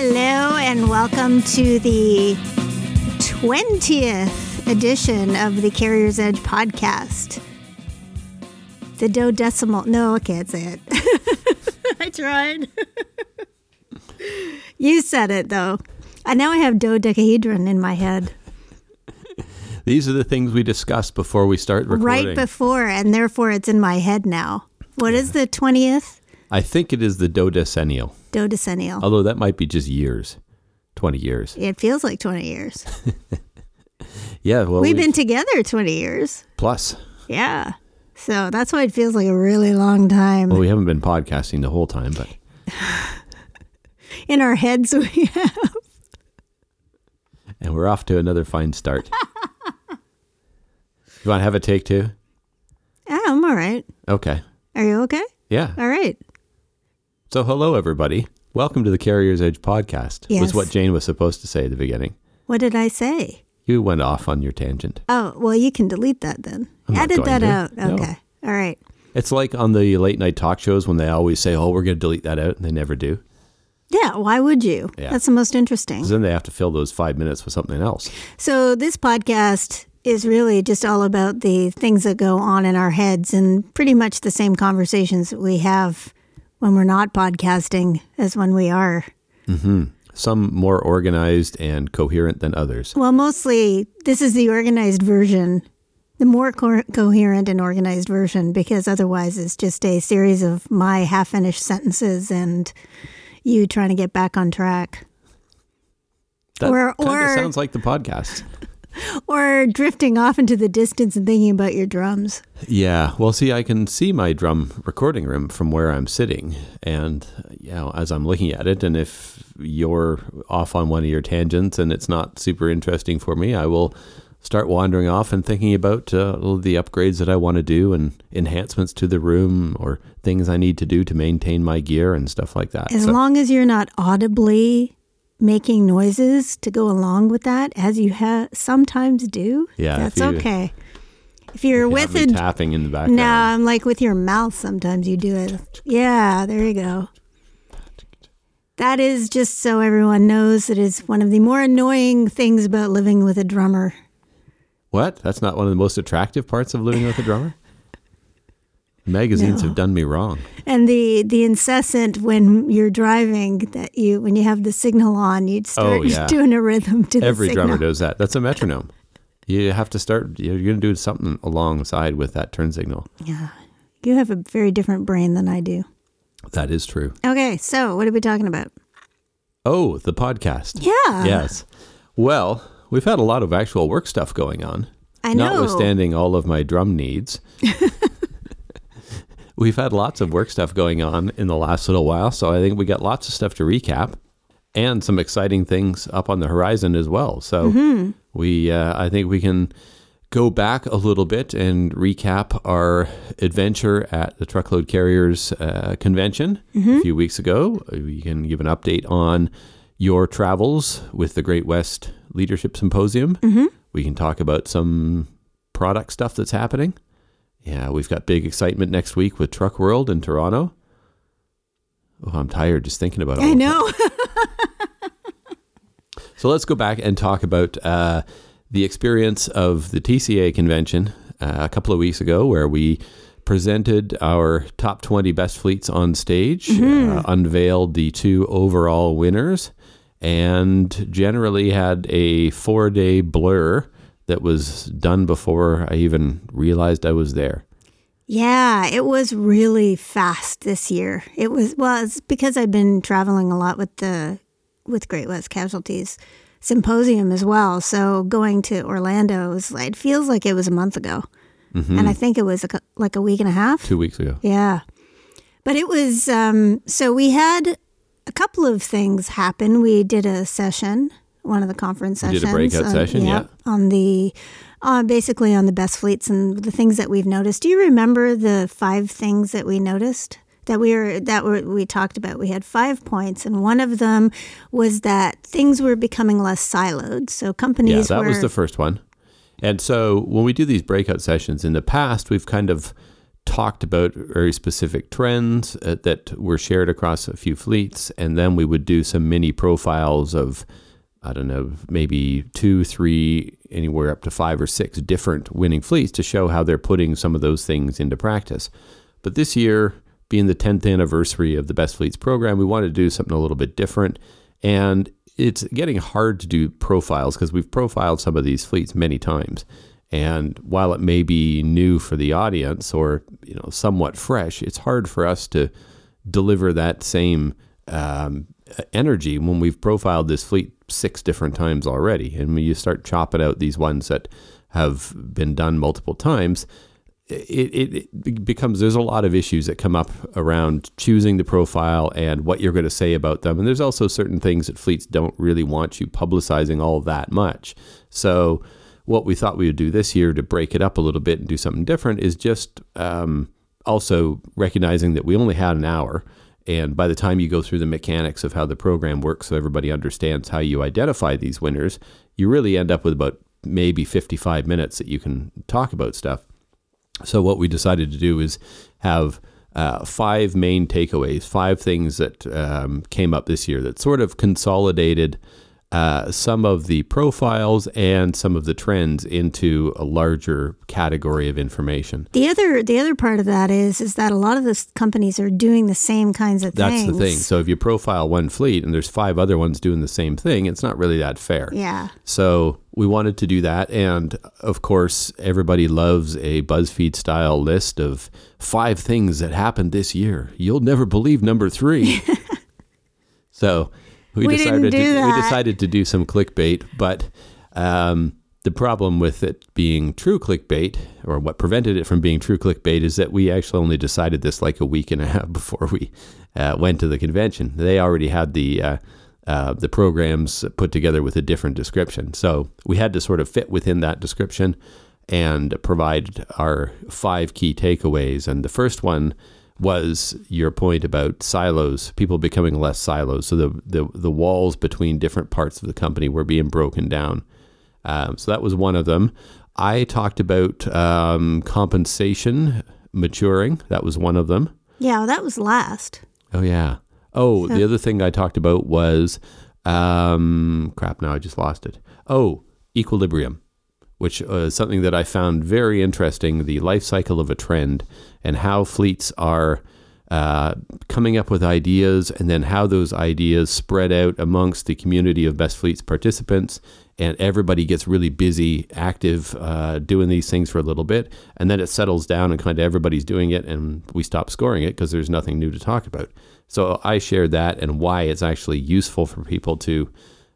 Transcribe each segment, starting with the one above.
Hello, and welcome to the 20th edition of the CarriersEdge podcast. The dodecimal. No, I can't say it. I tried. you said it, though. And now I have dodecahedron in my head. These are the things we discussed before we start recording. Right before, and therefore it's in my head now. What is the 20th? I think it is the dodecennial, Dodecennial. although that might be just years, 20 years. It feels like 20 years. Yeah, well, We've we- been together 20 years. plus. Yeah. So that's why it feels like a really long time. Well, we haven't been podcasting the whole time, but In our heads, we have. and we're off to another fine start. you want to have a take two? Yeah, I'm all right. Okay. Are you okay? Yeah. All right. So, hello, everybody. Welcome to the CarriersEdge podcast. Yes. Was what Jane was supposed to say at the beginning. What did I say? You went off on your tangent. Oh, well, you can delete that then. I'm Edit that to. out. No. Okay. All right. It's like on the late night talk shows when they always say, "Oh, we're going to delete that out," and they never do. Yeah, why would you? Yeah. That's the most interesting. then they have to fill those five minutes with something else. So, this podcast is really just all about the things that go on in our heads and pretty much the same conversations that we have when we're not podcasting as when we are. Mm-hmm. Some more organized and coherent than others. Well, mostly this is the organized version, the more co- coherent and organized version, because otherwise it's just a series of my half finished sentences and you trying to get back on track That Or- kind or- of sounds like the podcast. or drifting off into the distance and thinking about your drums. Yeah. Well, see, I can see my drum recording room from where I'm sitting, and you know, as I'm looking at it, and if you're off on one of your tangents and it's not super interesting for me, I will start wandering off and thinking about uh, the upgrades that I want to do and enhancements to the room or things I need to do to maintain my gear and stuff like that. As So- long as you're not audibly making noises to go along with that, as you ha- sometimes do, Yeah, that's you- okay. If you're you with me a tapping in the background. No, I'm like with your mouth. Sometimes you do it. Yeah, there you go. That is just so everyone knows. It is one of the more annoying things about living with a drummer. What? That's not one of the most attractive parts of living with a drummer? Magazines No. have done me wrong. And the the incessant when you're driving that you when you have the signal on, you'd oh, start Oh, yeah. doing a rhythm to Every drummer does that. That's a metronome. You have to start, you're going to do something alongside with that turn signal. Yeah, you have a very different brain than I do. That is true. Okay, so what are we talking about? Oh, the podcast. Yeah, Yes. Well, we've had a lot of actual work stuff going on. I know. Notwithstanding all of my drum needs. we've had lots of work stuff going on in the last little while, so I think we got lots of stuff to recap and some exciting things up on the horizon as well. So Mm-hmm. we uh, I think we can go back a little bit and recap our adventure at the Truckload Carriers uh, convention Mm-hmm. a few weeks ago. We can give an update on your travels with the Great West Leadership Symposium. Mm-hmm. We can talk about some product stuff that's happening. Yeah, we've got big excitement next week with Truck World in Toronto. Oh, I'm tired just thinking about it. I know. So let's go back and talk about uh, the experience of the TCA convention uh, a couple of weeks ago, where we presented our top 20 best fleets on stage, uh, unveiled the two overall winners, and generally had a four day blur that was done before I even realized I was there. Yeah, it was really fast this year. It was well, because I've been traveling a lot with the with Great West Casualties Symposium as well. So going to Orlando was it feels like it was a month ago, and I think it was a, like a week and a half. Two weeks ago. Yeah. But it was, um, so we had a couple of things happen. We did a session, one of the conference We did sessions. a breakout on- session, yeah. On the, uh, basically on the best fleets and the things that we've noticed. Do you remember the five things that we noticed? That we were that were, we talked about. We had five points, and one of them was that things were becoming less siloed. So companies. Yeah, that were was the first one. And so when we do these breakout sessions in the past, we've kind of talked about very specific trends uh, that were shared across a few fleets, and then we would do some mini profiles of, I don't know, maybe two, three, anywhere up to five or six different winning fleets to show how they're putting some of those things into practice. But this year, being the 10th anniversary of the Best Fleets program, we wanted to do something a little bit different. And it's getting hard to do profiles because we've profiled some of these fleets many times. And while it may be new for the audience or you know somewhat fresh, it's hard for us to deliver that same um, energy when we've profiled this fleet six different times already. And when you start chopping out these ones that have been done multiple times, it, it, it, becomes there's a lot of issues that come up around choosing the profile and what you're going to say about them. And there's also certain things that fleets don't really want you publicizing all that much. So, what we thought we would do this year to break it up a little bit and do something different is just um, also recognizing that we only had an hour. And by the time you go through the mechanics of how the program works, so everybody understands how you identify these winners, you really end up with about maybe 55 minutes that you can talk about stuff. So what we decided to do is have uh, five main takeaways, five things that um, came up this year that sort of consolidated uh, some of the profiles and some of the trends into a larger category of information. The other the other part of that is is that a lot of the companies are doing the same kinds of That's things. That's the thing. So if you profile one fleet and there's five other ones doing the same thing, it's not really that fair. Yeah. So we wanted to do that, and of course, everybody loves a BuzzFeed style list of five things that happened this year. You'll never believe number three. so we, we decided to, we decided to do some clickbait, but um, the problem with it being true clickbait, or what prevented it from being true clickbait, is that we actually only decided this like a week and a half before we uh, went to the convention. They already had the uh, uh, the programs put together with a different description, so we had to sort of fit within that description and provide our five key takeaways. And the first one was your point about silos, people becoming less silos. So the, the, the walls between different parts of the company were being broken down. Um, so that was one of them. I talked about um, compensation maturing. That was one of them. Yeah, well, that was last. Oh, yeah. Oh, so. the other thing I talked about was um, crap, now I just lost it. Oh, equilibrium which uh, is something that I found very interesting the life cycle of a trend and how fleets are uh, coming up with ideas and then how those ideas spread out amongst the community of Best Fleets participants. And everybody gets really busy, active, uh, doing these things for a little bit. And then it settles down and kind of everybody's doing it and we stop scoring it because there's nothing new to talk about. So I shared that and why it's actually useful for people to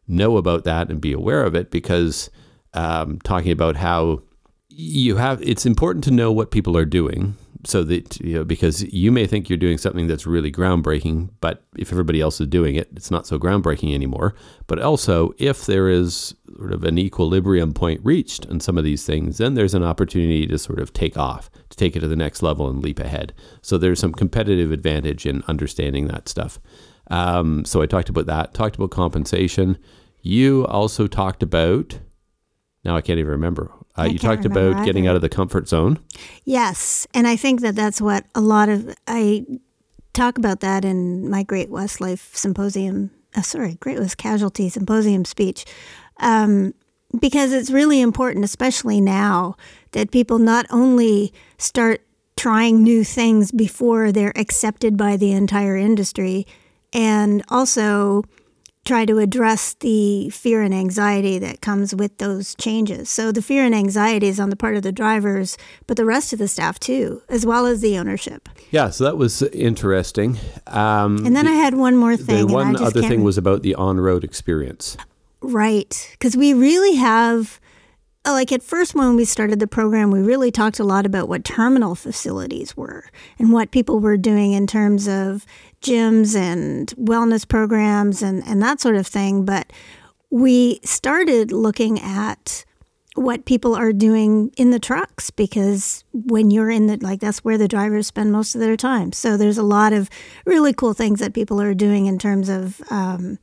know about that and be aware of it because um, talking about how you have it's important to know what people are doing so that you know because you may think you're doing something that's really groundbreaking but if everybody else is doing it it's not so groundbreaking anymore. But also if there is sort of an equilibrium point reached in some of these things then there's an opportunity to sort of take off to take it to the next level and leap ahead. So there's some competitive advantage in understanding that stuff. Um, so i talked about that talked about compensation. You also talked about now I can't even remember. Uh, you talked about either. getting out of the comfort zone. Yes, and I think that that's what a lot of I talk about that in my Great West Life Symposium. Uh, sorry, Great West Casualty Symposium speech, um, because it's really important, especially now, that people not only start trying new things before they're accepted by the entire industry, and also try to address the fear and anxiety that comes with those changes. So the fear and anxiety is on the part of the drivers, but the rest of the staff too, as well as the ownership. Yeah, so that was interesting. Um, and then the, I had one more thing. The one other thing was about the on-road experience. Right, because we really have like at first when we started the program we really talked a lot about what terminal facilities were and what people were doing in terms of gyms and wellness programs and, and that sort of thing but we started looking at what people are doing in the trucks because when you're in the like that's where the drivers spend most of their time so there's a lot of really cool things that people are doing in terms of um,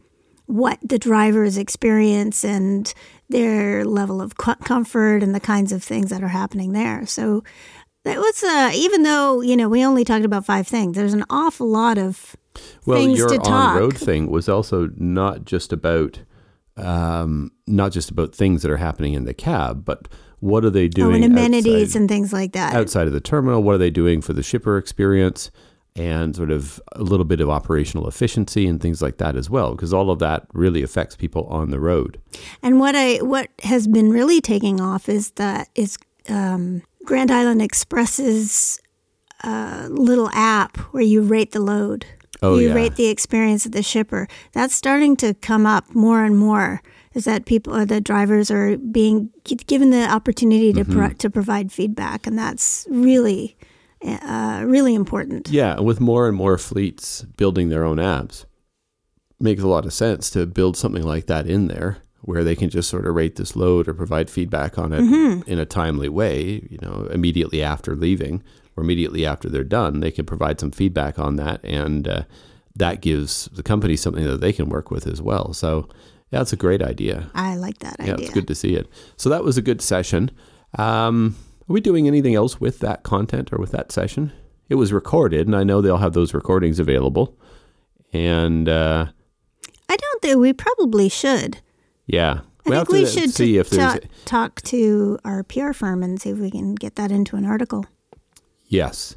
what the drivers experience and their level of comfort and the kinds of things that are happening there. So That was uh, even though you know we only talked about five things. There's an awful lot of Well, things your to talk. on-road thing was also not just about um, not just about things that are happening in the cab, but what are they oh, doing and amenities outside, and things like that. outside of the terminal? What are they doing for the shipper experience? And sort of a little bit of operational efficiency and things like that as well, because all of that really affects people on the road. And what I what has been really taking off is that is um, Grand Island Express's uh, little app where you rate the load. Oh, you yeah. rate the experience of the shipper. That's starting to come up more and more. Is that people, or the drivers are being given the opportunity to Mm-hmm. pro- to provide feedback, and that's really, uh, really important. Yeah, with more and more fleets building their own apps, makes a lot of sense to build something like that in there where they can just sort of rate this load or provide feedback on it Mm-hmm. in a timely way, you know, immediately after leaving or immediately after they're done, they can provide some feedback on that and uh, that gives the company something that they can work with as well. So, yeah, it's a great idea. I like that Yeah, idea. it's good to see it. So that was a good session. Um, are we doing anything else with that content or with that session? It was recorded, and I know they'll have those recordings available. And uh, I don't think we probably should. Yeah, I we think we should see t- if there's ta- talk to our PR firm and see if we can get that into an article. yes,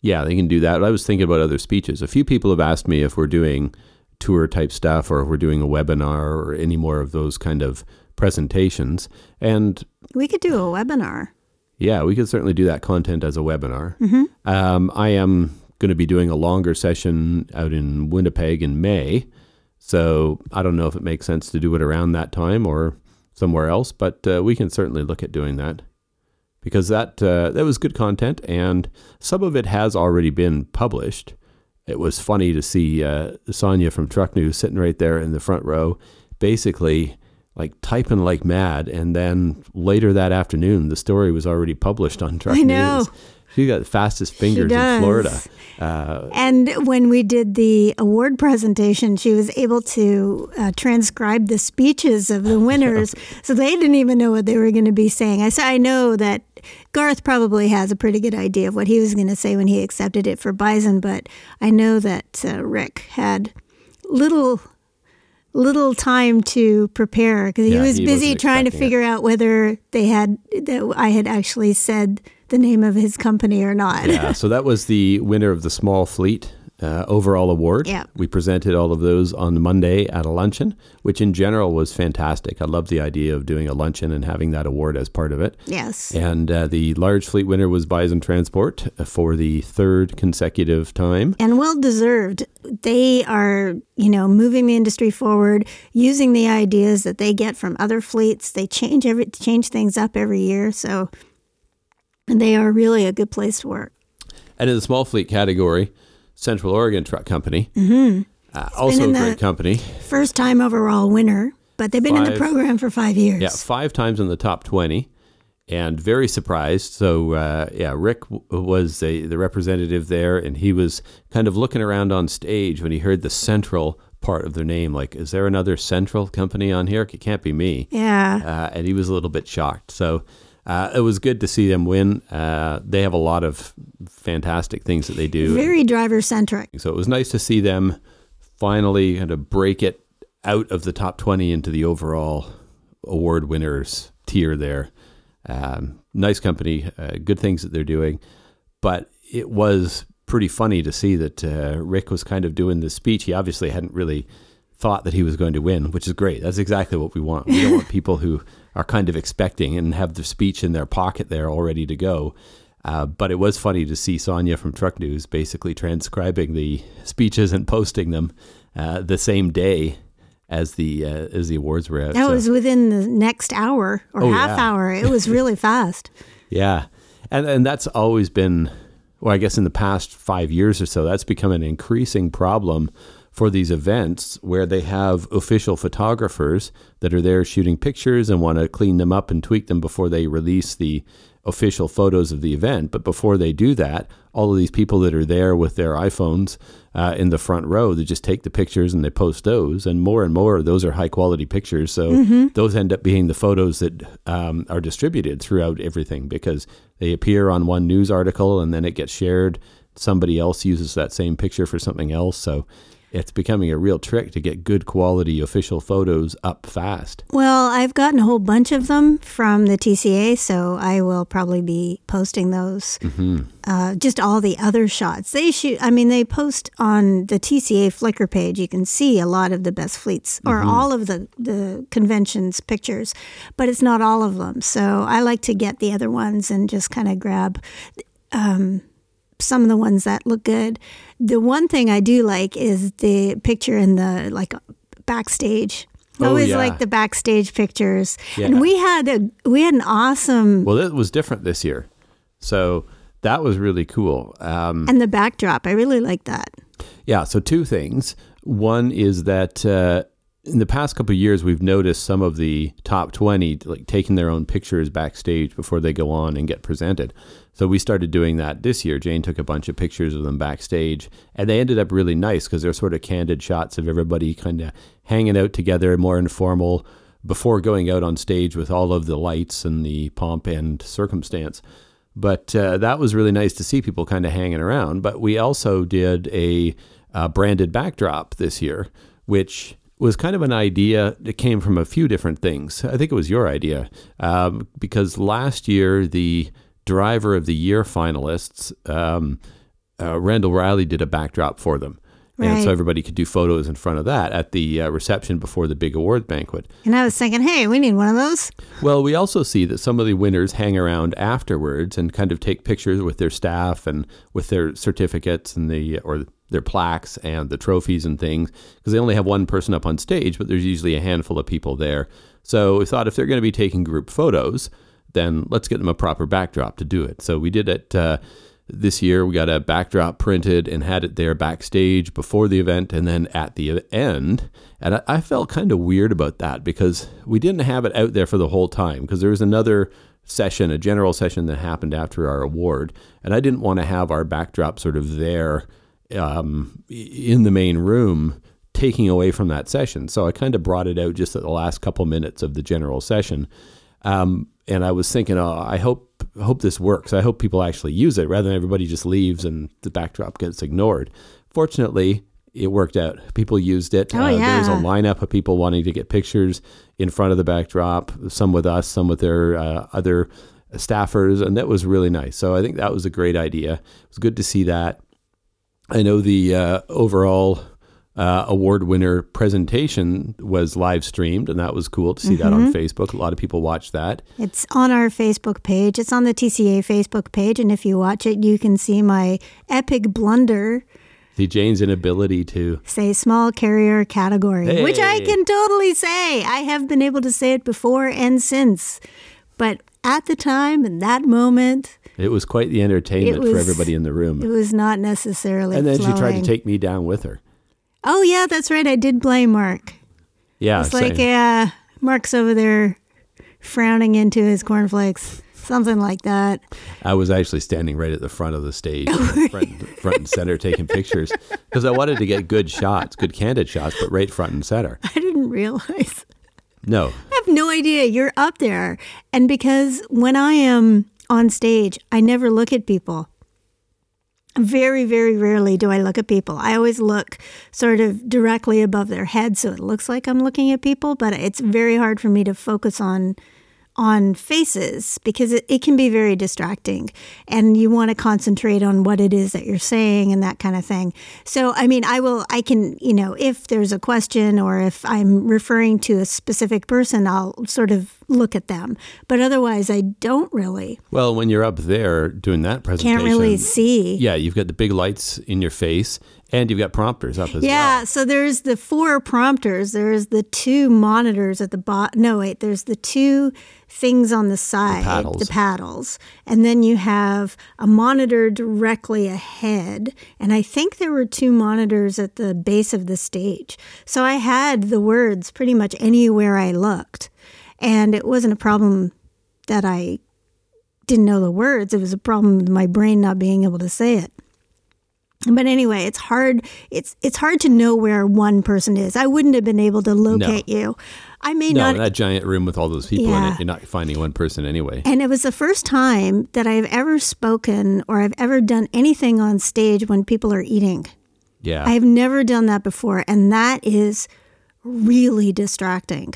yeah, they can do that. I was thinking about other speeches. A few people have asked me if we're doing tour type stuff or if we're doing a webinar or any more of those kind of presentations. And We could do a webinar. Yeah, we could certainly do that content as a webinar. Mm-hmm. Um, I am going to be doing a longer session out in Winnipeg in May. So I don't know if it makes sense to do it around that time or somewhere else, but uh, we can certainly look at doing that because that uh, that was good content and some of it has already been published. It was funny to see uh, Sonia from Truck News sitting right there in the front row, basically like typing like mad. And then later that afternoon, the story was already published on Truck I know. News. She got the fastest fingers in. Florida. Uh, And when we did the award presentation, she was able to uh, transcribe the speeches of the winners, so they didn't even know what they were going to be saying. I I know that Garth probably has a pretty good idea of what he was going to say when he accepted it for Bison, but I know that uh, Rick had little little time to prepare because he Yeah, was he busy trying to expecting it. figure out whether they had that I had actually said the name of his company or not. yeah, so that was the winner of the small fleet uh, overall award. Yeah. We presented all of those on Monday at a luncheon, which in general was fantastic. I love the idea of doing a luncheon and having that award as part of it. Yes. And uh, the large fleet winner was Bison Transport uh, for the third consecutive time. and well deserved. They are, you know, moving the industry forward, using the ideas that they get from other fleets. They change every change things up every year, so they are really a good place to work. And in the small fleet category, Central Oregon Truck Company, mm-hmm. uh, also a great company. First time overall winner, but they've been in the program for five years. Yeah, five times in the top 20 and very surprised. So, uh, yeah, Rick w- was a, the representative there, and he was kind of looking around on stage when he heard the central part of their name. Like, is there another central company on here? It can't be me. Yeah. Uh, and he was a little bit shocked. So, uh, it was good to see them win. Uh, they have a lot of fantastic things that they do. Very driver centric. So it was nice to see them finally kind of break it out of the top 20 into the overall award winners tier there. Um, nice company, uh, good things that they're doing. But it was pretty funny to see that uh, Rick was kind of doing this speech. He obviously hadn't really thought that he was going to win, which is great. That's exactly what we want. We don't want people who are kind of expecting and have the speech in their pocket there all ready to go. Uh, but it was funny to see Sonia from Truck News basically transcribing the speeches and posting them uh, the same day as the uh, as the awards were out. That So, was within the next hour or Oh, half yeah. hour. It was really fast. yeah, and and that's always been, well, I guess in the past five years or so, that's become an increasing problem for these events where they have official photographers that are there shooting pictures and want to clean them up and tweak them before they release the official photos of the event. But before they do that, all of these people that are there with their iPhones uh, in the front row, they just take the pictures and they post those. And more and more, those are high quality pictures. So mm-hmm. those end up being the photos that um, are distributed throughout everything because they appear on one news article and then it gets shared. Somebody else uses that same picture for something else. So it's becoming a real trick to get good quality official photos up fast. Well, I've gotten a whole bunch of them from the TCA, so I will probably be posting those. Mm-hmm. Uh, just all the other shots they shoot. I mean, they post on the TCA Flickr page. You can see a lot of the best fleets or mm-hmm. all of the the conventions pictures, but it's not all of them. So I like to get the other ones and just kind of grab. Um, some of the ones that look good. The one thing I do like is the picture in the like backstage. I oh, always yeah. like the backstage pictures. Yeah. And we had a we had an awesome Well, it was different this year. So that was really cool. Um, and the backdrop, I really like that. Yeah, so two things. One is that uh, in the past couple of years, we've noticed some of the top 20 like taking their own pictures backstage before they go on and get presented. So we started doing that this year. Jane took a bunch of pictures of them backstage, and they ended up really nice because they're sort of candid shots of everybody kind of hanging out together, more informal, before going out on stage with all of the lights and the pomp and circumstance. But uh, that was really nice to see people kind of hanging around. But we also did a, a branded backdrop this year, which was kind of an idea that came from a few different things. I think it was your idea um, because last year the Driver of the Year finalists, um, uh, Randall-Reilly did a backdrop for them. Right. And so everybody could do photos in front of that at the uh, reception before the big award banquet. And I was thinking, hey, we need one of those. Well, we also see that some of the winners hang around afterwards and kind of take pictures with their staff and with their certificates and the or their plaques and the trophies and things because they only have one person up on stage, but there's usually a handful of people there. So we thought if they're going to be taking group photos, then let's get them a proper backdrop to do it. So we did it uh, this year. We got a backdrop printed and had it there backstage before the event and then at the end. And I, I felt kind of weird about that because we didn't have it out there for the whole time because there was another session, a general session that happened after our award. And I didn't want to have our backdrop sort of there um, in the main room taking away from that session. So I kind of brought it out just at the last couple minutes of the general session. Um, and I was thinking, oh, I hope hope this works. I hope people actually use it rather than everybody just leaves and the backdrop gets ignored. Fortunately, it worked out. People used it. Oh, uh, yeah. There was a lineup of people wanting to get pictures in front of the backdrop. Some with us, some with their uh, other staffers, and that was really nice. So I think that was a great idea. It was good to see that. I know the uh, overall uh, award winner presentation was live streamed, and that was cool to see mm-hmm. that on mm-hmm. Facebook. A lot of people watched that. It's on our Facebook page. It's on the TCA Facebook page, and if you watch it, you can see my epic blunder. See Jane's inability to say small carrier category, hey. which I can totally say. I have been able to say it before and since, but at the time and that moment. It was quite the entertainment was, for everybody in the room. It was not necessarily. And then flowing. she tried to take me down with her. Oh yeah, that's right. I did blame Mark. Yeah, it's like yeah, Mark's over there frowning into his cornflakes. Something like that. I was actually standing right at the front of the stage, oh, front, front and center, taking pictures because I wanted to get good shots, good candid shots, but right front and center. I didn't realize. No. I have no idea. You're up there. And because when I am on stage, I never look at people. Very, very rarely do I look at people. I always look sort of directly above their head so it looks like I'm looking at people, but it's very hard for me to focus on on faces because it, it can be very distracting and you want to concentrate on what it is that you're saying and that kind of thing. So, I mean, I will, I can, you know, if there's a question or if I'm referring to a specific person, I'll sort of look at them. But otherwise, I don't really. Well, when you're up there doing that presentation, can't really see. Yeah, you've got the big lights in your face and you've got prompters up as yeah, well. Yeah, so there's the four prompters. There's the two monitors at the bottom. No, wait, there's the two things on the side, the paddles. the paddles. And then you have a monitor directly ahead. And I think there were two monitors at the base of the stage. So I had the words pretty much anywhere I looked. And it wasn't a problem that I didn't know the words. It was a problem with my brain not being able to say it. But anyway, it's hard. It's it's hard to know where one person is. I wouldn't have been able to locate you. I may No, not. in that giant room with all those people in it, you're not finding one person anyway. And it was the first time that I've ever spoken or I've ever done anything on stage when people are eating. Yeah. I've never done that before, and that is really distracting.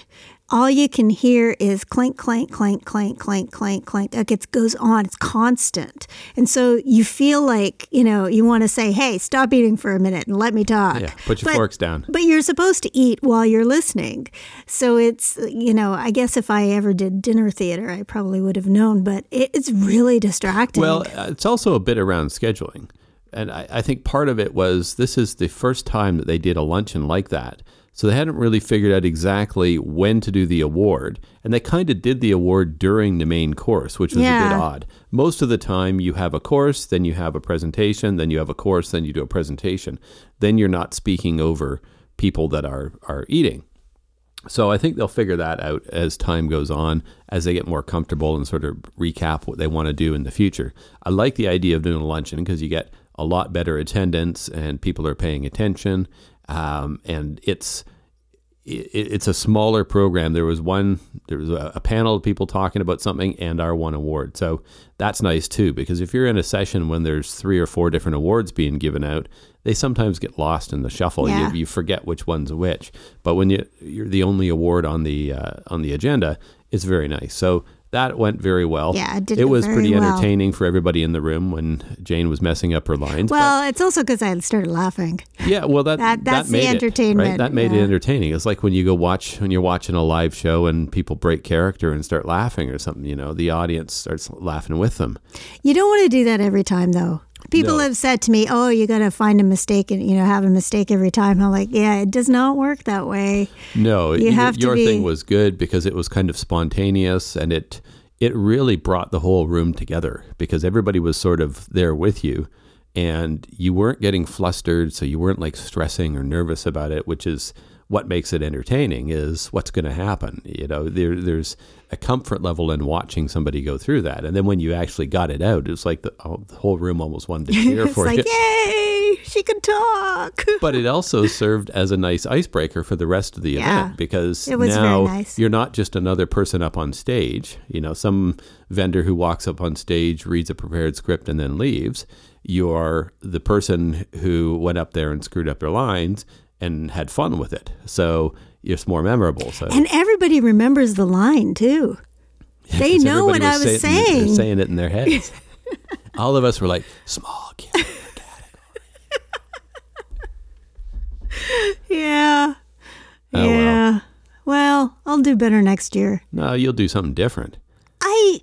All you can hear is clink, clank, clank, clank, clank, clank, clank. Like it goes on, it's constant. And so you feel like, you know, you want to say, hey, stop eating for a minute and let me talk. yeah. Put your But- forks down. But you're supposed to eat while you're listening. So it's, you know, I guess if I ever did dinner theater, I probably would have known, but it, it's really distracting. Well, uh, it's also a bit around scheduling. And I, I think part of it was this is the first time that they did a luncheon like that. So they hadn't really figured out exactly when to do the award. And they kind of did the award during the main course, which was a bit odd. Most of the time, you have a course, then you have a presentation, then you have a course, then you do a presentation. Then you're not speaking over people that are, are eating. So I think they'll figure that out as time goes on, as they get more comfortable and sort of recap what they want to do in the future. I like the idea of doing a luncheon because you get a lot better attendance and people are paying attention, um, and it's it, it's a smaller program. There was one, there was a, a panel of people talking about something, and our one award. So that's nice too, because if you're in a session when there's three or four different awards being given out, they sometimes get lost in the shuffle. Yeah. You, you forget which one's which. But when you you're the only award on the uh, on the agenda, it's very nice. So that went very well. Yeah, it did It was pretty well. entertaining for everybody in the room when Jane was messing up her lines. well, it's also because I started laughing. yeah, well, that That- that's the made it, right? entertainment, That made it entertaining. It's like when you go watch when you're watching a live show and people break character and start laughing or something. You know, the audience starts laughing with them. You don't want to do that every time, though. People No. have said to me, "Oh, you got to find a mistake and you know have a mistake every time." I'm like, "Yeah, it does not work that way." No, You have to your thing was good because it was kind of spontaneous and it it really brought the whole room together because everybody was sort of there with you and you weren't getting flustered so you weren't like stressing or nervous about it which is what makes it entertaining is what's going to happen you know there there's a comfort level in watching somebody go through that and then when you actually got it out it's like the, oh, the whole room almost wanted to cheer it's for like, you "Yay, she can talk." but it also served as a nice icebreaker for the rest of the Yeah. event because It was very now nice. you're not just another person up on stage. You know, some vendor who walks up on stage, reads a prepared script, and then leaves. You're the person who went up there and screwed up their lines and had fun with it. So it's more memorable. So and everybody remembers the line too. They know what everybody I was saying- they're saying. saying it in their heads. All of us were like, small kid. Yeah. Oh, well. yeah. Well, I'll do better next year. No, you'll do something different. I,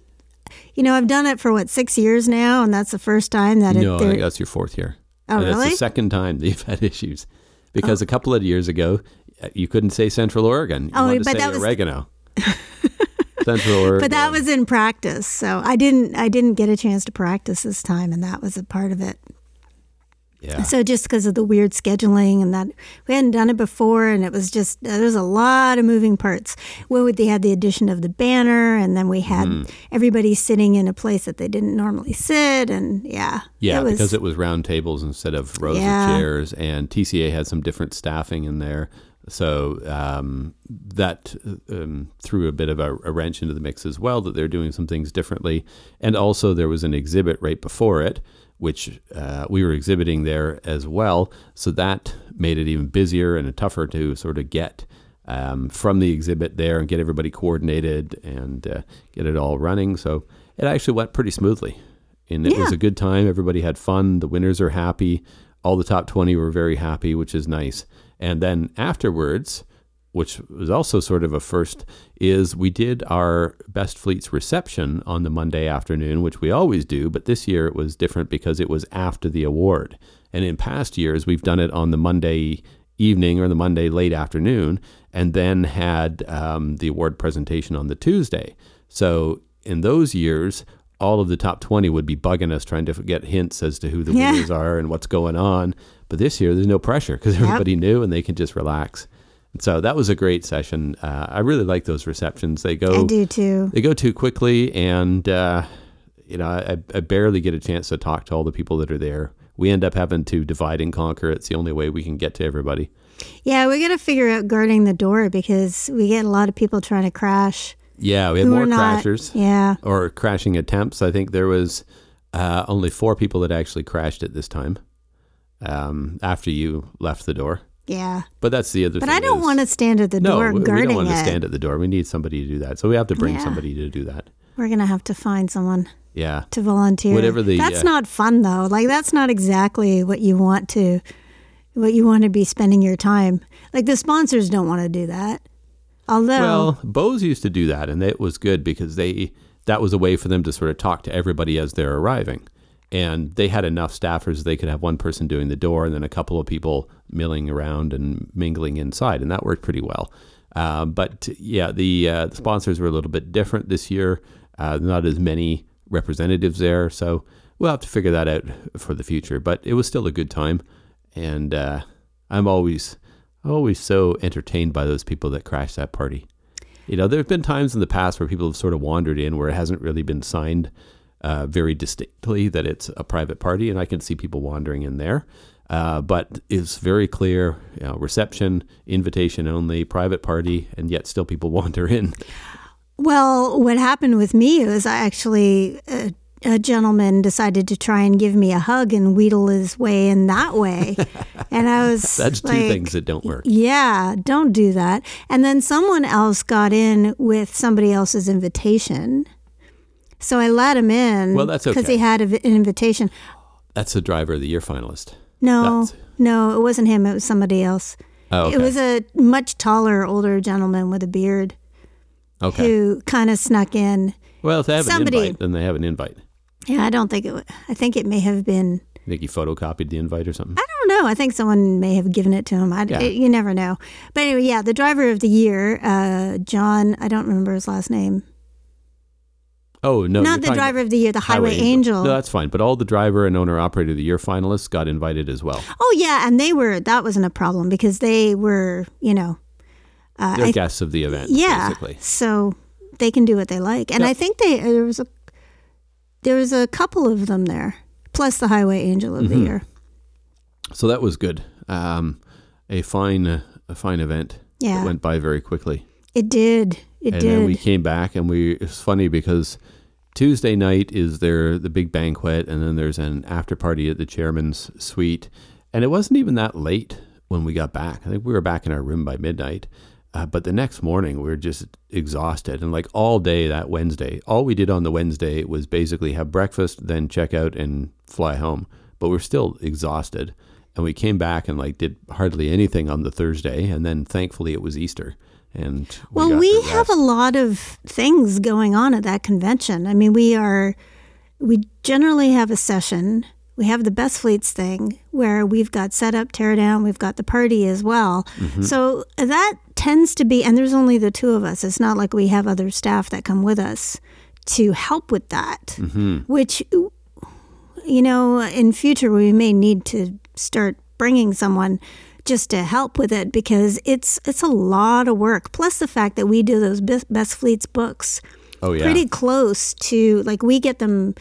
you know, I've done it for what six years now, and that's the first time that No, it. I think that's your fourth year. Oh, And That's really? the second time that you've had issues. Because a couple of years ago, uh, you couldn't say Central Oregon. You Oh, wanted to but say that was- oregano. Central Oregon. but that was in practice, so I didn't. I didn't get a chance to practice this time, and that was a part of it. Yeah. So just because of the weird scheduling and that we hadn't done it before, and it was just there's a lot of moving parts. Well, we- they had the addition of the banner, and then we had Mm-hmm. everybody sitting in a place that they didn't normally sit, and yeah, Yeah, it was, because it was round tables instead of rows Yeah. of chairs, and TCA had some different staffing in there. So um, that um, threw a bit of a, a wrench into the mix as well, that they're doing some things differently. And also, there was an exhibit right before it, which uh, we were exhibiting there as well. So that made it even busier and tougher to sort of get um, from the exhibit there and get everybody coordinated and uh, get it all running. So it actually went pretty smoothly and it was a good time. Everybody had fun. The winners are happy. All the top 20 were very happy, which is nice. And then afterwards, which was also sort of a first, is we did our Best Fleets reception on the Monday afternoon, which we always do, but this year it was different because it was after the award. And in past years, we've done it on the Monday evening or the Monday late afternoon, and then had um, the award presentation on the Tuesday. So in those years, all of the top 20 would be bugging us trying to get hints as to who the Yeah. winners are and what's going on. But this year, there's no pressure because everybody knew and they can just relax. So that was a great session. Uh, I really like those receptions. They go. I do too. they go too quickly, and uh, you know, I, I barely get a chance to talk to all the people that are there. We end up having to divide and conquer. It's the only way we can get to everybody. Yeah, we got to figure out guarding the door because we get a lot of people trying to crash. Yeah, we had more are not- crashers Yeah. or crashing attempts. I think there was uh, only four people that actually crashed at this time um, after you left the door. Yeah. But that's the other But thing. I don't is- want to stand at the No, door we, we don't want it. to stand at the door. We need somebody to do that. So we have to bring Yeah. somebody to do that. We're going to have to find someone Yeah. to volunteer. Whatever the, That's uh, not fun though. Like that's not exactly what you want to what you want to be spending your time. Like the sponsors don't want to do that. Although Well, Bose used to do that, and it was good because they that was a way for them to sort of talk to everybody as they're arriving. And they had enough staffers they could have one person doing the door and then a couple of people milling around and mingling inside, and that worked pretty well. Uh, but yeah, the, uh, the sponsors were a little bit different this year. Uh, not as many representatives there, so we'll have to figure that out for the future. But it was still a good time, and uh, I'm always always so entertained by those people that crash that party. You know, there have been times in the past where people have sort of wandered in where it hasn't really been signed uh, very distinctly that it's a private party, and I can see people wandering in there. Uh, but it's very clear, you know, reception, invitation only, private party, and yet still people wander in. Well, what happened with me was I actually a, a gentleman decided to try and give me a hug and wheedle his way in that way, and I was That's two things that don't work. Yeah, don't do that. And then someone else got in with somebody else's invitation. So I let him in. Well, that's Because he had a- an invitation. That's the driver of the year finalist. No, That's- no, it wasn't him. It was somebody else. Oh, okay. It was a much taller, older gentleman with a beard okay. who kind of snuck in. Well, if they have somebody- an invite, then they have an invite. Yeah, I don't think it. I think it may have been. I think he photocopied the invite or something. I don't know. I think someone may have given it to him. I, Yeah. it- you never know. But anyway, yeah, the driver of the year, uh, John. I don't remember his last name. Oh no, Not the driver of the year, the Highway, Angel. No, that's fine. But all the driver and owner operator of the year finalists got invited as well. oh yeah, and they were. That wasn't a problem because they were. You know. Uh, They're I- guests of the event, yeah. basically. So they can do what they like, and Yep. I think they there was a there was a couple of them there, plus the Highway Angel of Mm-hmm. the year. So that was good. Um, a fine, a fine event. Yeah. It went by very quickly. It did. It and did. then we came back, and we. It's funny because Tuesday night is there the big banquet, and then there's an after party at the chairman's suite, and it wasn't even that late when we got back. I think we were back in our room by midnight. Uh, but the next morning, we were just exhausted, and like all day that Wednesday, all we did on the Wednesday was basically have breakfast, then check out and fly home. But we're still exhausted, and we came back and like did hardly anything on the Thursday, and then thankfully it was Easter, and we well, we have a lot of things going on at that convention. I mean, we are we generally have a session. We have the best fleets thing where we've got set up, tear down. We've got the party as well. Mm-hmm. So that tends to be, and there's only the two of us. It's not like we have other staff that come with us to help with that. Mm-hmm. Which, you know, in future we may need to start bringing someone just to help with it because it's it's a lot of work. Plus the fact that we do those best, best fleets books Oh yeah. pretty close to like we get them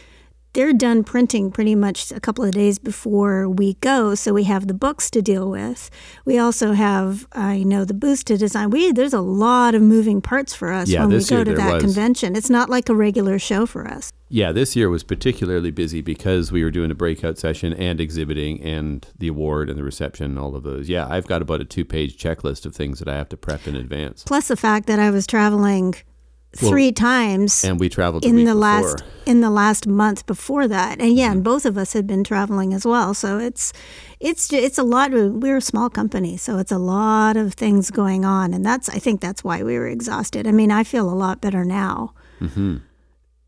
they're done printing pretty much a couple of days before we go so we have the books to deal with we also have i know the booths to design we there's a lot of moving parts for us Yeah, when we go to that was. convention it's not like a regular show for us Yeah, this year was particularly busy because we were doing a breakout session and exhibiting and the award and the reception and all of those. Yeah, I've got about a two page checklist of things that I have to prep in advance. plus the fact that i was traveling three times And we traveled in the before. last in the last month before that and yeah Mm-hmm. and both of us had been traveling as well so it's it's it's a lot of, we're a small company so it's a lot of things going on and that's i think that's why we were exhausted i mean i feel a lot better now Mm-hmm.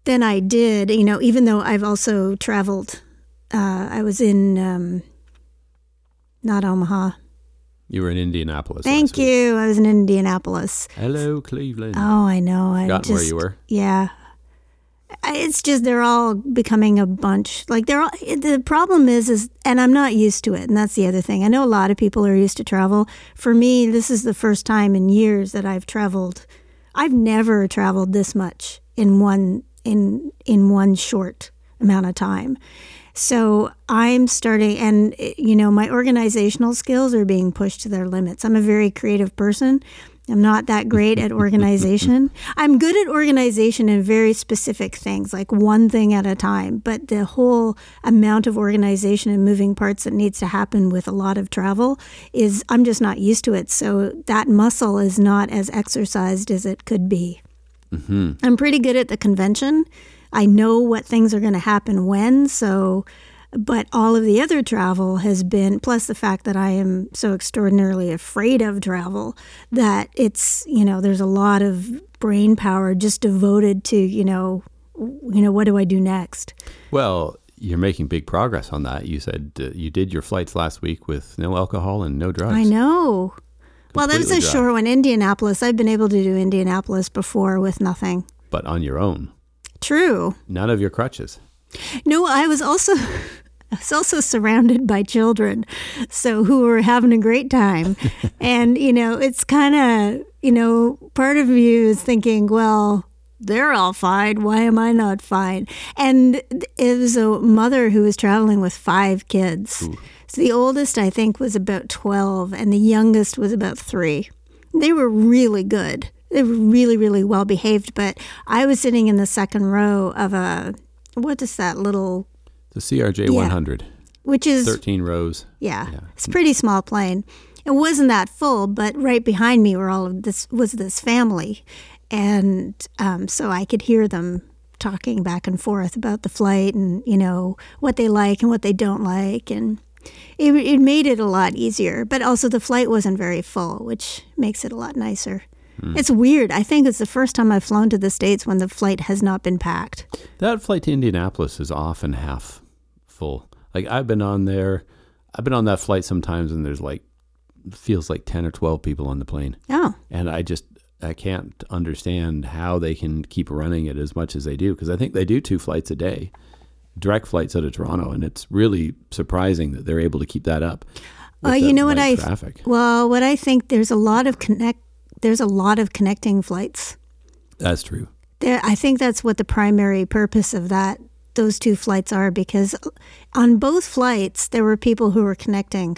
than i did you know even though i've also traveled uh, i was in um, not omaha You were in Indianapolis. thank you i was in indianapolis Hello, Cleveland. oh i know i got where you were. yeah. It's just they're all becoming a bunch. Like they're all, the problem is is and I'm not used to it, and that's the other thing. I know a lot of people are used to travel. For me, this is the first time in years that I've traveled. I've never traveled this much in one in in one short amount of time. So I'm starting, and you know, my organizational skills are being pushed to their limits. I'm a very creative person. I'm not that great at organization. I'm good at organization in very specific things, like one thing at a time. But the whole amount of organization and moving parts that needs to happen with a lot of travel is, I'm just not used to it. So that muscle is not as exercised as it could be. Mm-hmm. I'm pretty good at the convention. I know what things are going to happen when. So but all of the other travel has been, plus the fact that I am so extraordinarily afraid of travel, that it's, you know, there's a lot of brain power just devoted to, you know, you know, what do I do next? Well, you're making big progress on that. You said uh, you did your flights last week with no alcohol and no drugs. I know. Completely well, that was a short one. Indianapolis. I've been able to do Indianapolis before with nothing. But on your own. True. None of your crutches. No, I was also I was also surrounded by children, so who were having a great time. and, you know, it's kind of, you know, part of you is thinking, well, they're all fine. Why am I not fine? And it was a mother who was traveling with five kids. Ooh. So the oldest, I think, was about 12, and the youngest was about three. They were really good. They were really, really well behaved. But I was sitting in the second row of a, what is that little the CRJ yeah. 100, which is 13 rows. Yeah, yeah, it's a pretty small plane. It wasn't that full, but right behind me were all of this was this family, and um, so I could hear them talking back and forth about the flight and you know what they like and what they don't like and it, it made it a lot easier but also the flight wasn't very full which makes it a lot nicer mm. it's weird i think it's the first time i've flown to the states when the flight has not been packed that flight to indianapolis is often half full. Like I've been on there, I've been on that flight sometimes, and there's like feels like ten or twelve people on the plane. Oh, and I just I can't understand how they can keep running it as much as they do because I think they do two flights a day, direct flights out of Toronto, and it's really surprising that they're able to keep that up. Well, you know what I traffic. well, what I think there's a lot of connect there's a lot of connecting flights. That's true. There, I think that's what the primary purpose of that those two flights are because on both flights there were people who were connecting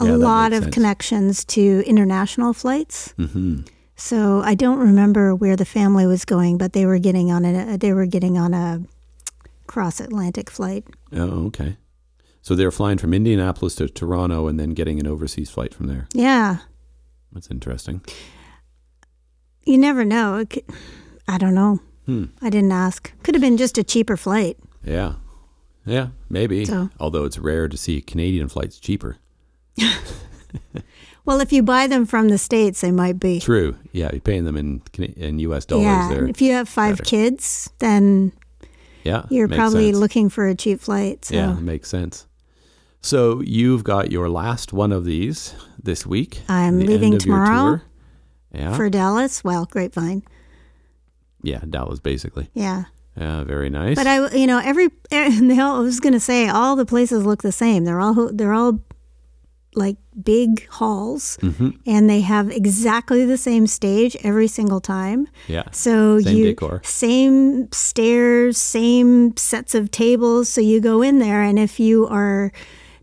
a yeah, lot of sense. connections to international flights. Mm-hmm. So I don't remember where the family was going, but they were getting on a they were getting on a cross Atlantic flight. Oh, okay. So they're flying from Indianapolis to Toronto and then getting an overseas flight from there. Yeah, that's interesting. You never know. I don't know. Hmm. I didn't ask. Could have been just a cheaper flight. Yeah. Yeah, maybe. So. Although it's rare to see Canadian flights cheaper. well, if you buy them from the States, they might be. True. Yeah, you're paying them in in US dollars yeah. there. If you have five better. kids, then yeah, you're probably sense. looking for a cheap flight. So. Yeah, makes sense. So you've got your last one of these this week. I'm leaving tomorrow yeah. for Dallas. Well, Grapevine. Yeah, Dallas, basically. Yeah. Yeah, very nice. But I, you know, every they all, I was going to say all the places look the same. They're all they're all like big halls, mm-hmm. and they have exactly the same stage every single time. Yeah. So same you decor. same stairs, same sets of tables. So you go in there, and if you are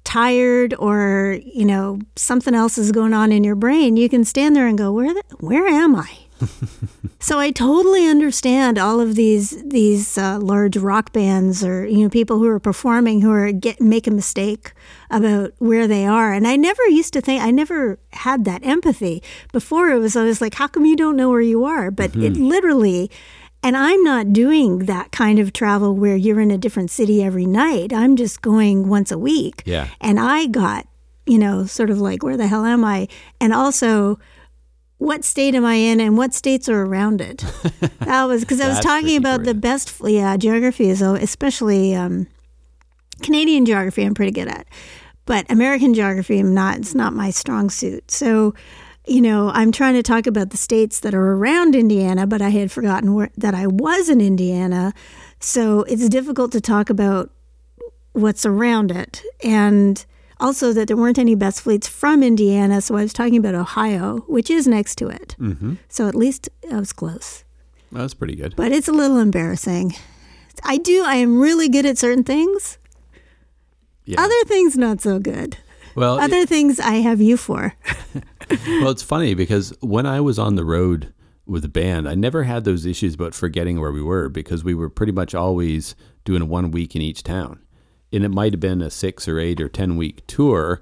tired or you know something else is going on in your brain, you can stand there and go, "Where the, where am I?" so I totally understand all of these these uh, large rock bands or you know people who are performing who are get make a mistake about where they are. And I never used to think I never had that empathy before. It was always like, how come you don't know where you are? But mm-hmm. it literally. And I'm not doing that kind of travel where you're in a different city every night. I'm just going once a week. Yeah. And I got, you know, sort of like, where the hell am I? And also, what state am I in and what states are around it. That was because I was talking about the best, yeah, geography, so especially um, Canadian geography, I'm pretty good at, but American geography, I'm not. It's not my strong suit. So, you know, I'm trying to talk about the states that are around Indiana, but I had forgotten where, that I was in Indiana. So it's difficult to talk about what's around it and also, that there weren't any best fleets from Indiana, so I was talking about Ohio, which is next to it. Mm-hmm. So at least I was close. That's pretty good. but it's a little embarrassing. I do. I am really good at certain things. Yeah. Other things not so good. well, it- Other things I have you for. well, it's funny because when I was on the road with the band, I never had those issues about forgetting where we were because we were pretty much always doing one week in each town. And it might have been a six or eight or 10 week tour,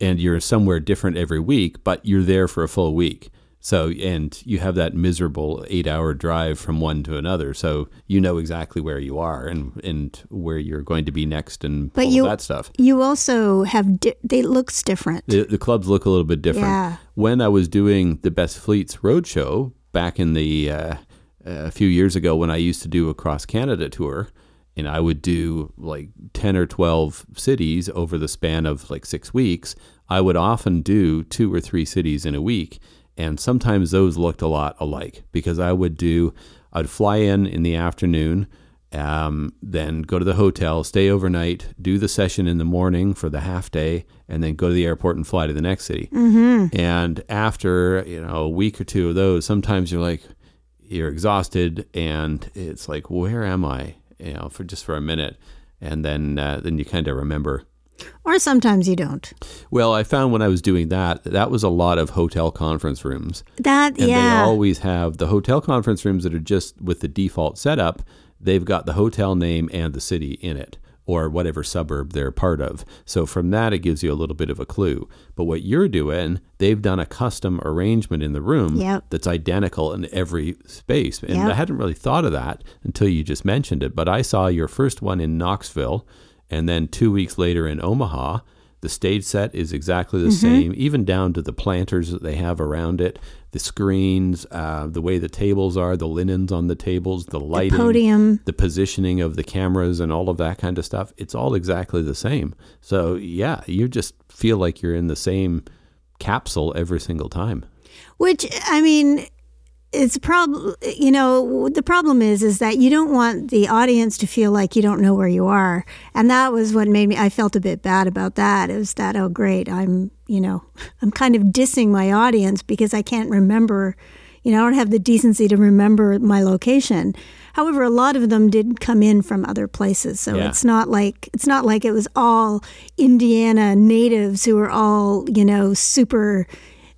and you're somewhere different every week, but you're there for a full week. So, and you have that miserable eight hour drive from one to another. So you know exactly where you are and, and where you're going to be next and But all you- that stuff. You also have. Di- they looks different. The, the clubs look a little bit different. Yeah. When I was doing the Best Fleets Roadshow back in the uh, a few years ago, when I used to do a cross Canada tour, and I would do like ten or twelve cities over the span of like six weeks, I would often do two or three cities in a week, and sometimes those looked a lot alike because I would do, I'd fly in in the afternoon um, then go to the hotel, stay overnight, do the session in the morning for the half day, and then go to the airport and fly to the next city. Mm-hmm. And after you know a week or two of those, sometimes you're like you're exhausted, and it's like where am I? You know, for just for a minute, and then uh, then you kind of remember. Or sometimes you don't. Well, I found when I was doing that, that was a lot of hotel conference rooms. That And yeah. they always have the hotel conference rooms that are just with the default setup. They've got the hotel name and the city in it, or whatever suburb they're part of. So from that, it gives you a little bit of a clue. But what you're doing, they've done a custom arrangement in the room Yep. that's identical in every space. And Yep. I hadn't really thought of that until you just mentioned it. But I saw your first one in Knoxville, and then two weeks later in Omaha. The stage set is exactly the same, even down to the planters that they have around it, the screens, uh, the way the tables are, the linens on the tables, the lighting, the podium. the positioning of the cameras, and all of that kind of stuff. It's all exactly the same. So, yeah, you just feel like you're in the same capsule every single time. Which I mean, it's a problem. You know, the problem is, is that you don't want the audience to feel like you don't know where you are, and that was what made me. I felt a bit bad about that. It was that oh great, I'm you know, I'm kind of dissing my audience because I can't remember. You know, I don't have the decency to remember my location. However, a lot of them did come in from other places, so Yeah. it's not like it's not like it was all Indiana natives who were all you know super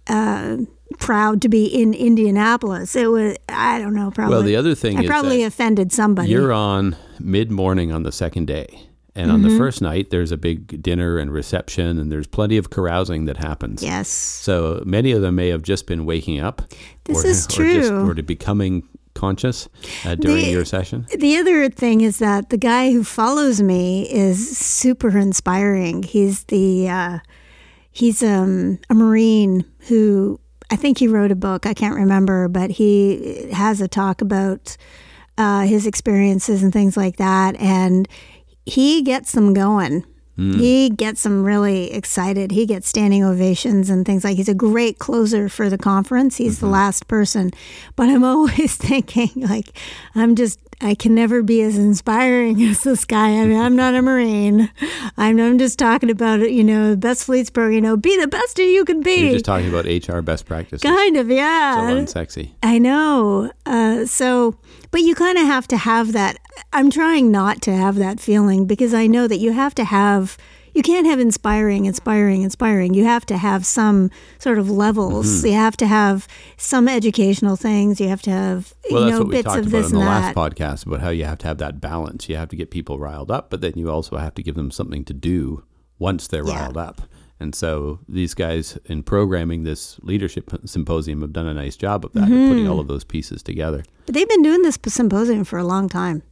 uh, proud to be in Indianapolis. It was I don't know probably. Well, the other thing I probably offended somebody. You're on mid morning on the second day. And on the first night, there's a big dinner and reception, and there's plenty of carousing that happens. yes, So many of them may have just been waking up. This or, is Or, just, true. or to becoming conscious uh, during The- your session. the other thing is that the guy who follows me is super inspiring. He's the uh, he's um, a marine who I think he wrote a book. I can't remember, but he has a talk about uh, his experiences and things like that, and he gets them going. He gets them really excited. He gets standing ovations and things like. He's a great closer for the conference. He's the last person, but I'm always thinking like, I'm just I can never be as inspiring as this guy. I mean, I'm not a marine. I'm I'm just talking about it. You know, best fleets program. You know, be the best that you can be. You're just talking about HR best practices. kind of, yeah. So unsexy. I know. Uh, so, but you kind of have to have that. I'm trying not to have that feeling because I know that you have to have. You can't have inspiring, inspiring, inspiring. You have to have some sort of levels. Mm-hmm. You have to have some educational things. You have to have Well, you that's know what we bits talked of about this in the and last that. podcast about how you have to have that balance. You have to get people riled up, but then you also have to give them something to do once they're Yeah. riled up. And so these guys in programming this leadership symposium have done a nice job of that, of putting Mm-hmm. all of those pieces together. But they've been doing this symposium for a long time.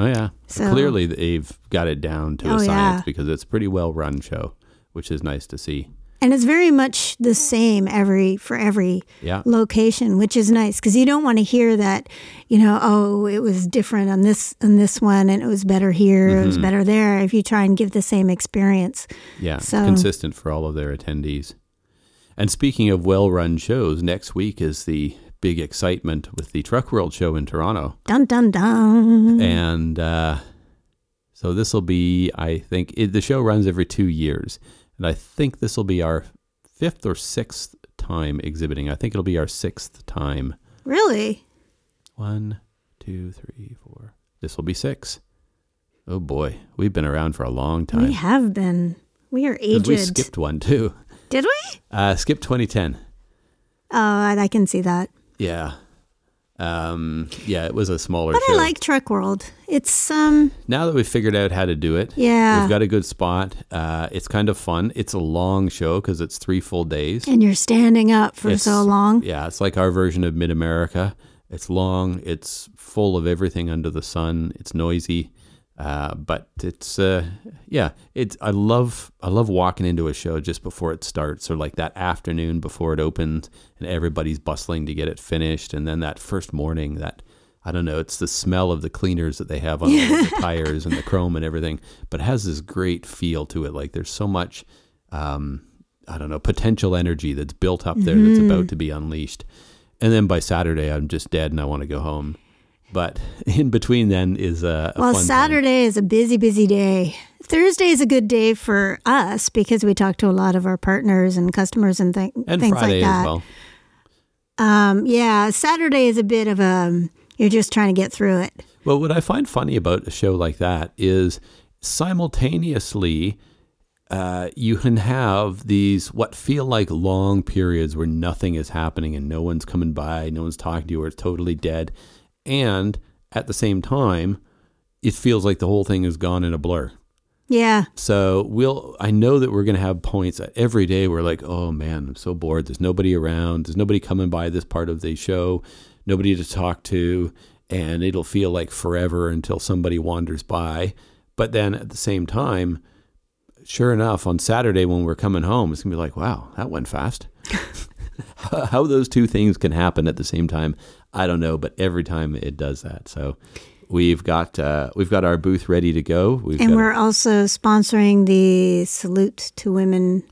Oh yeah, So- clearly they've got it down to Oh, a science yeah. because it's a pretty well run show, which is nice to see. And it's very much the same every for every Yeah. location, which is nice because you don't want to hear that, you know, oh, it was different on this on this one and it was better here, it Mm-hmm. was better there. If you try and give the same experience, Yeah, So- consistent for all of their attendees. And speaking of well-run shows, next week is the big excitement with the Truck World show in Toronto, dun dun dun. and uh, so this will be, I think, it, the show runs every two years, and I think this will be our fifth or sixth time exhibiting. I think it'll be our sixth time. Really? One, two, three, four. This will be six. Oh boy, we've been around for a long time. We have been. We are aged. We skipped one too. Did we? Uh, skipped 2010. Oh, I can see that. Yeah. Um, yeah, it was a smaller But show. I like Truck World. It's um now that we've figured out how to do it, yeah. we've got a good spot. Uh, it's kind of fun. It's a long show because it's three full days. and you're standing up for It's- so long. Yeah, it's like our version of Mid America. It's long. It's full of everything under the sun. It's noisy, uh, but it's uh, yeah. It's I love I love walking into a show just before it starts, or like that afternoon before it opens, and everybody's bustling to get it finished, and then that first morning that. I don't know. It's the smell of the cleaners that they have on all the tires and the chrome and everything, but it has this great feel to it. Like there's so much, um, I don't know, potential energy that's built up there that's about to be unleashed. And then by Saturday, I'm just dead and I want to go home. But in between then is a, a Well, fun time. Saturday is a busy, busy day. Thursday is a good day for us because we talk to a lot of our partners and customers and th- and things Friday like that. as well. Um, yeah, Saturday is a bit of a you're just trying to get through it. Well, what I find funny about a show like that is simultaneously uh, you can have these what feel like long periods where nothing is happening and no one's coming by, no one's talking to you, or it's totally dead. And at the same time, it feels like the whole thing is gone in a blur. Yeah, So we'll. I know that we're going to have points every day. We're like, oh man, I'm so bored. There's nobody around. There's nobody coming by this part of the show. Nobody to talk to, and it'll feel like forever until somebody wanders by. But then at the same time, sure enough, on Saturday when we're coming home, it's gonna be like, wow, that went fast. How those two things can happen at the same time, I don't know. But every time it does that, so. We've got uh, we've got our booth ready to go. We've and we're also sponsoring the Salute to Women.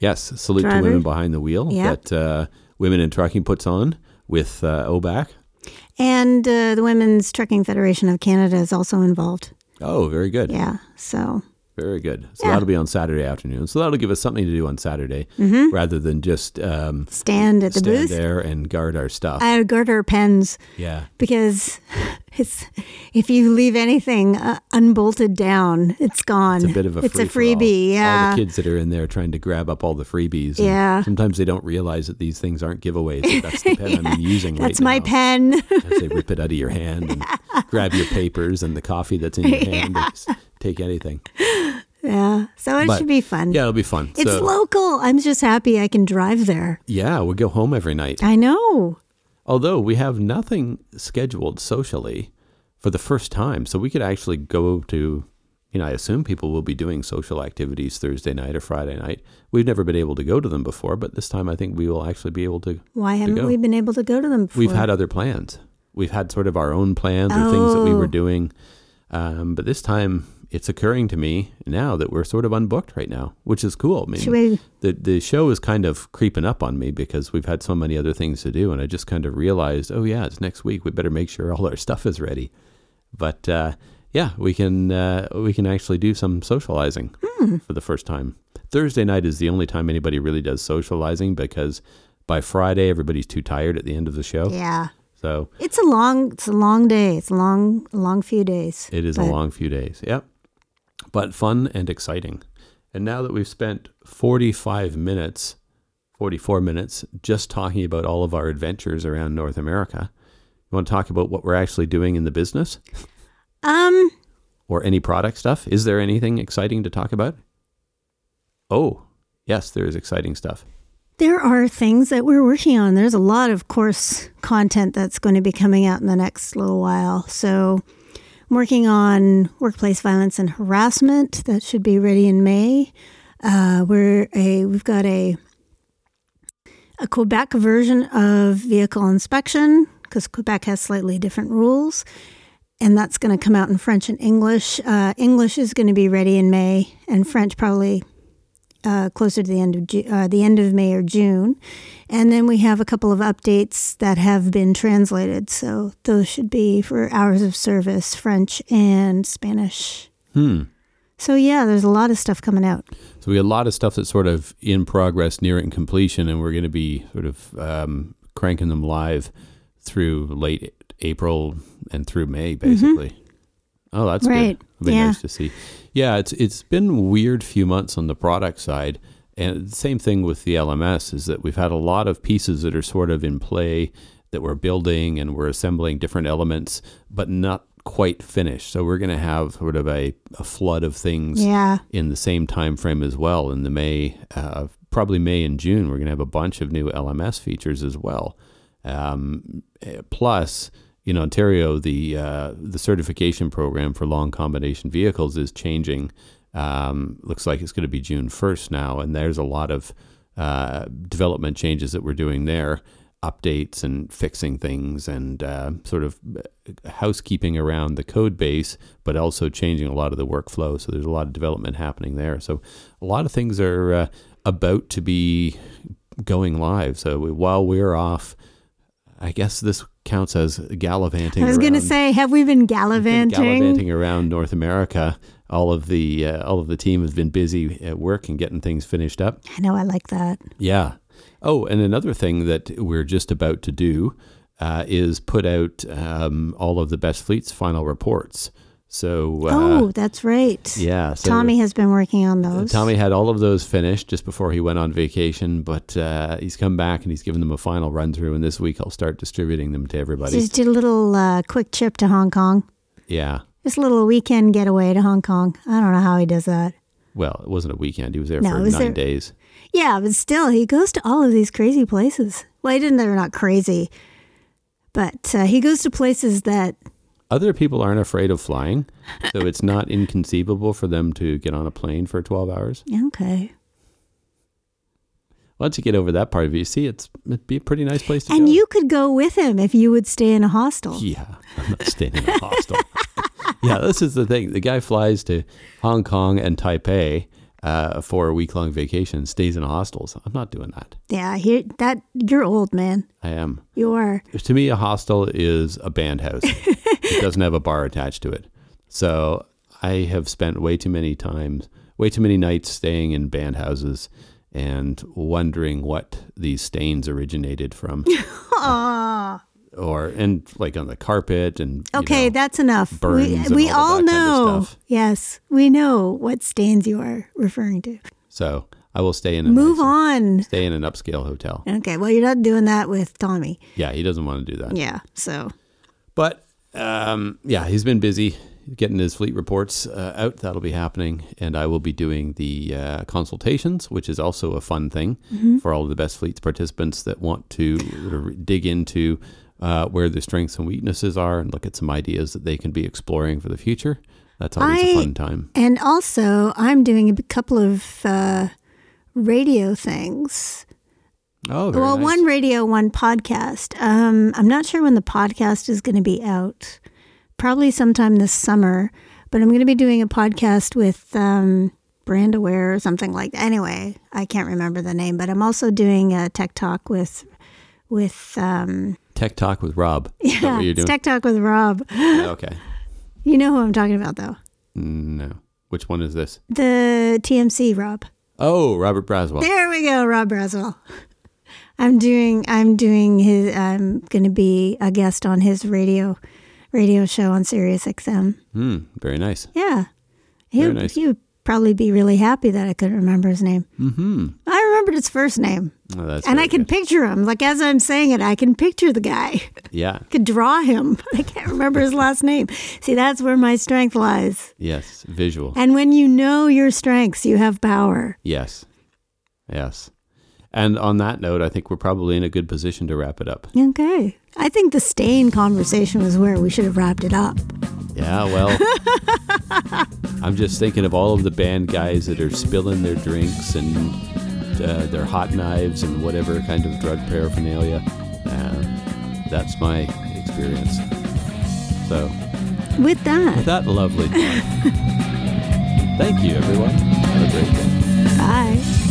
Yes, salute to women behind the wheel Yep. that uh, Women in Trucking puts on with uh, OBAC. And uh, the Women's Trucking Federation of Canada is also involved. Oh, very good. Yeah, so Very good. So Yeah. that'll be on Saturday afternoon. So that'll give us something to do on Saturday rather than just um, stand at Mm-hmm. the stand booth. there and guard our stuff. I guard our pens yeah. because it's if you leave anything uh, unbolted down, it's gone. It's a bit of a It's a freebie. All the kids that are in there trying to grab up all the freebies. Yeah. Sometimes they don't realize that these things aren't giveaways. That's the pen I'm using right now. That's my now. pen. as they rip it out of your hand and grab your papers and the coffee that's in your hand. and just take anything. yeah. So it But, should be fun. Yeah, it'll be fun. It's so, local. I'm just happy I can drive there. yeah, we'll go home every night. I know. Although we have nothing scheduled socially for the first time. So we could actually go to, you know, I assume people will be doing social activities Thursday night or Friday night. We've never been able to go to them before, but this time I think we will actually be able to. Why haven't go. we been able to go to them before? We've had other plans. We've had sort of our own plans or things that we were Oh. doing. Um, but this time it's occurring to me now that we're sort of unbooked right now, which is cool. I mean, Should the the show is kind of creeping up on me because we've had so many other things to do, and I just kind of realized, oh yeah, it's next week. We better make sure all our stuff is ready. But uh, yeah, we can uh, we can actually do some socializing Hmm. for the first time. Thursday night is the only time anybody really does socializing because by Friday everybody's too tired at the end of the show. Yeah. So It's a long. It's a long day. It's a long, long few days. it is a long few days. Yep. But fun and exciting. And now that we've spent 45 minutes, 44 minutes just talking about all of our adventures around North America, you want to talk about what we're actually doing in the business Um. or any product stuff? Is there anything exciting to talk about? Oh, yes, there is exciting stuff. There are things that we're working on. There's a lot of course content that's going to be coming out in the next little while. So, Working on workplace violence and harassment. That should be ready in May. Uh, we're a we've got a a Quebec version of vehicle inspection because Quebec has slightly different rules, and that's going to come out in French and English. Uh, English is going to be ready in May, and French probably uh, closer to the end of Ju- uh, the end of May or June, and then we have a couple of updates that have been translated. So those should be for hours of service, French and Spanish. Hmm. So yeah, there's a lot of stuff coming out. So we have a lot of stuff that's sort of in progress, nearing completion, and we're going to be sort of um, cranking them live through late April and through May, basically. Oh, that's. Right. good. It'll be Yeah. nice to see. Yeah, it's it's been weird few months on the product side, and the same thing with the LMS is that we've had a lot of pieces that are sort of in play that we're building and we're assembling different elements, but not quite finished. So we're going to have sort of a, a flood of things Yeah. in the same time frame as well in the May, uh, probably May and June. We're going to have a bunch of new LMS features as well. Um, eh, plus, in Ontario, the uh, the certification program for long combination vehicles is changing. Um, looks like it's going to be June first now, and there's a lot of uh, development changes that we're doing there, updates and fixing things, and uh, sort of uh, housekeeping around the code base, but also changing a lot of the workflow. So there's a lot of development happening there. So a lot of things are uh, about to be going live. So while we're off, I guess this counts as gallivanting. I was going to say, have we been been gallivanting? gallivanting around North America. All of the uh, all of the team has been busy at work and getting things finished up. I know, I like that. Yeah. Oh, and another thing that we're just about to do uh, is put out um, all of the best fleets final reports. So uh, oh, that's right. yeah, so Tommy has been working on those. Tommy had all of those finished just before he went on vacation, but uh, he's come back and he's given them a final run through. And this week I'll start distributing them to everybody. just did a little uh, quick trip to Hong Kong. yeah. Just a little weekend getaway to Hong Kong. I don't know how he does that. Well, it wasn't a weekend. He was there No, for was nine there- days. Yeah, but still, he goes to all of these crazy places. Well, he didn't. They're not crazy, but uh, he goes to places that. Other people aren't afraid of flying, so it's not inconceivable for them to get on a plane for 12 hours. Okay. Once you get over that part of it, you see it's it'd be a pretty nice place to And go. And you could go with him if you would stay in a hostel. Yeah, I'm not staying in a hostel. yeah, this is the thing. The guy flies to Hong Kong and Taipei uh, for a week long vacation, stays in hostels. I'm not doing that. Yeah, here that you're old man. I am. You are. To me, a hostel is a band house. it doesn't have a bar attached to it. So I have spent way too many times, way too many nights staying in band houses and wondering what these stains originated from. Aw. Or and like on the carpet and Okay, know, that's enough. We, we all all that kind of know. yes, we know what stains you are referring to. so I will stay in a Move on. stay in an upscale hotel. Okay, well, you're not doing that with Tommy. Yeah, he doesn't want to do that. Yeah, so But um, yeah, he's been busy getting his fleet reports uh, out. That'll be happening, and I will be doing the uh, consultations, which is also a fun thing Mm-hmm. for all of the best fleets participants that want to dig into uh, where their strengths and weaknesses are, and look at some ideas that they can be exploring for the future. That's always a I- fun time. And also, I'm doing a couple of uh, radio things. Oh, well, nice. one radio, one podcast. Um, I'm not sure when the podcast is going to be out. Probably sometime this summer. But I'm going to be doing a podcast with um, Brand Aware or something like that. Anyway, I can't remember the name. But I'm also doing a tech talk with with um, Tech Talk with Rob. Yeah, it's doing? tech talk with Rob. okay. You know who I'm talking about, though. No. Which one is this? The TMC Rob. Oh, Robert Braswell. There we go, Rob Braswell. I'm doing. I'm doing his. I'm going to be a guest on his radio, radio show on Sirius XM. Hmm. Very nice. Yeah, he Very would nice. he would probably be really happy that I couldn't remember his name. Mm-hmm. Remembered his first name, Oh, that's and I can good. picture him. Like as I'm saying it, I can picture the guy. Yeah. I could draw him. I can't remember his last name. See, that's where my strength lies. Yes. Visual. And when you know your strengths, you have power. Yes. Yes. And on that note, I think we're probably in a good position to wrap it up. Okay. I think the stain conversation was where we should have wrapped it up. Yeah, well, I'm just thinking of all of the band guys that are spilling their drinks and uh, their hot knives and whatever kind of drug paraphernalia. Uh, that's my experience. So, With that, with that lovely thank you, everyone. Have a great day. bye.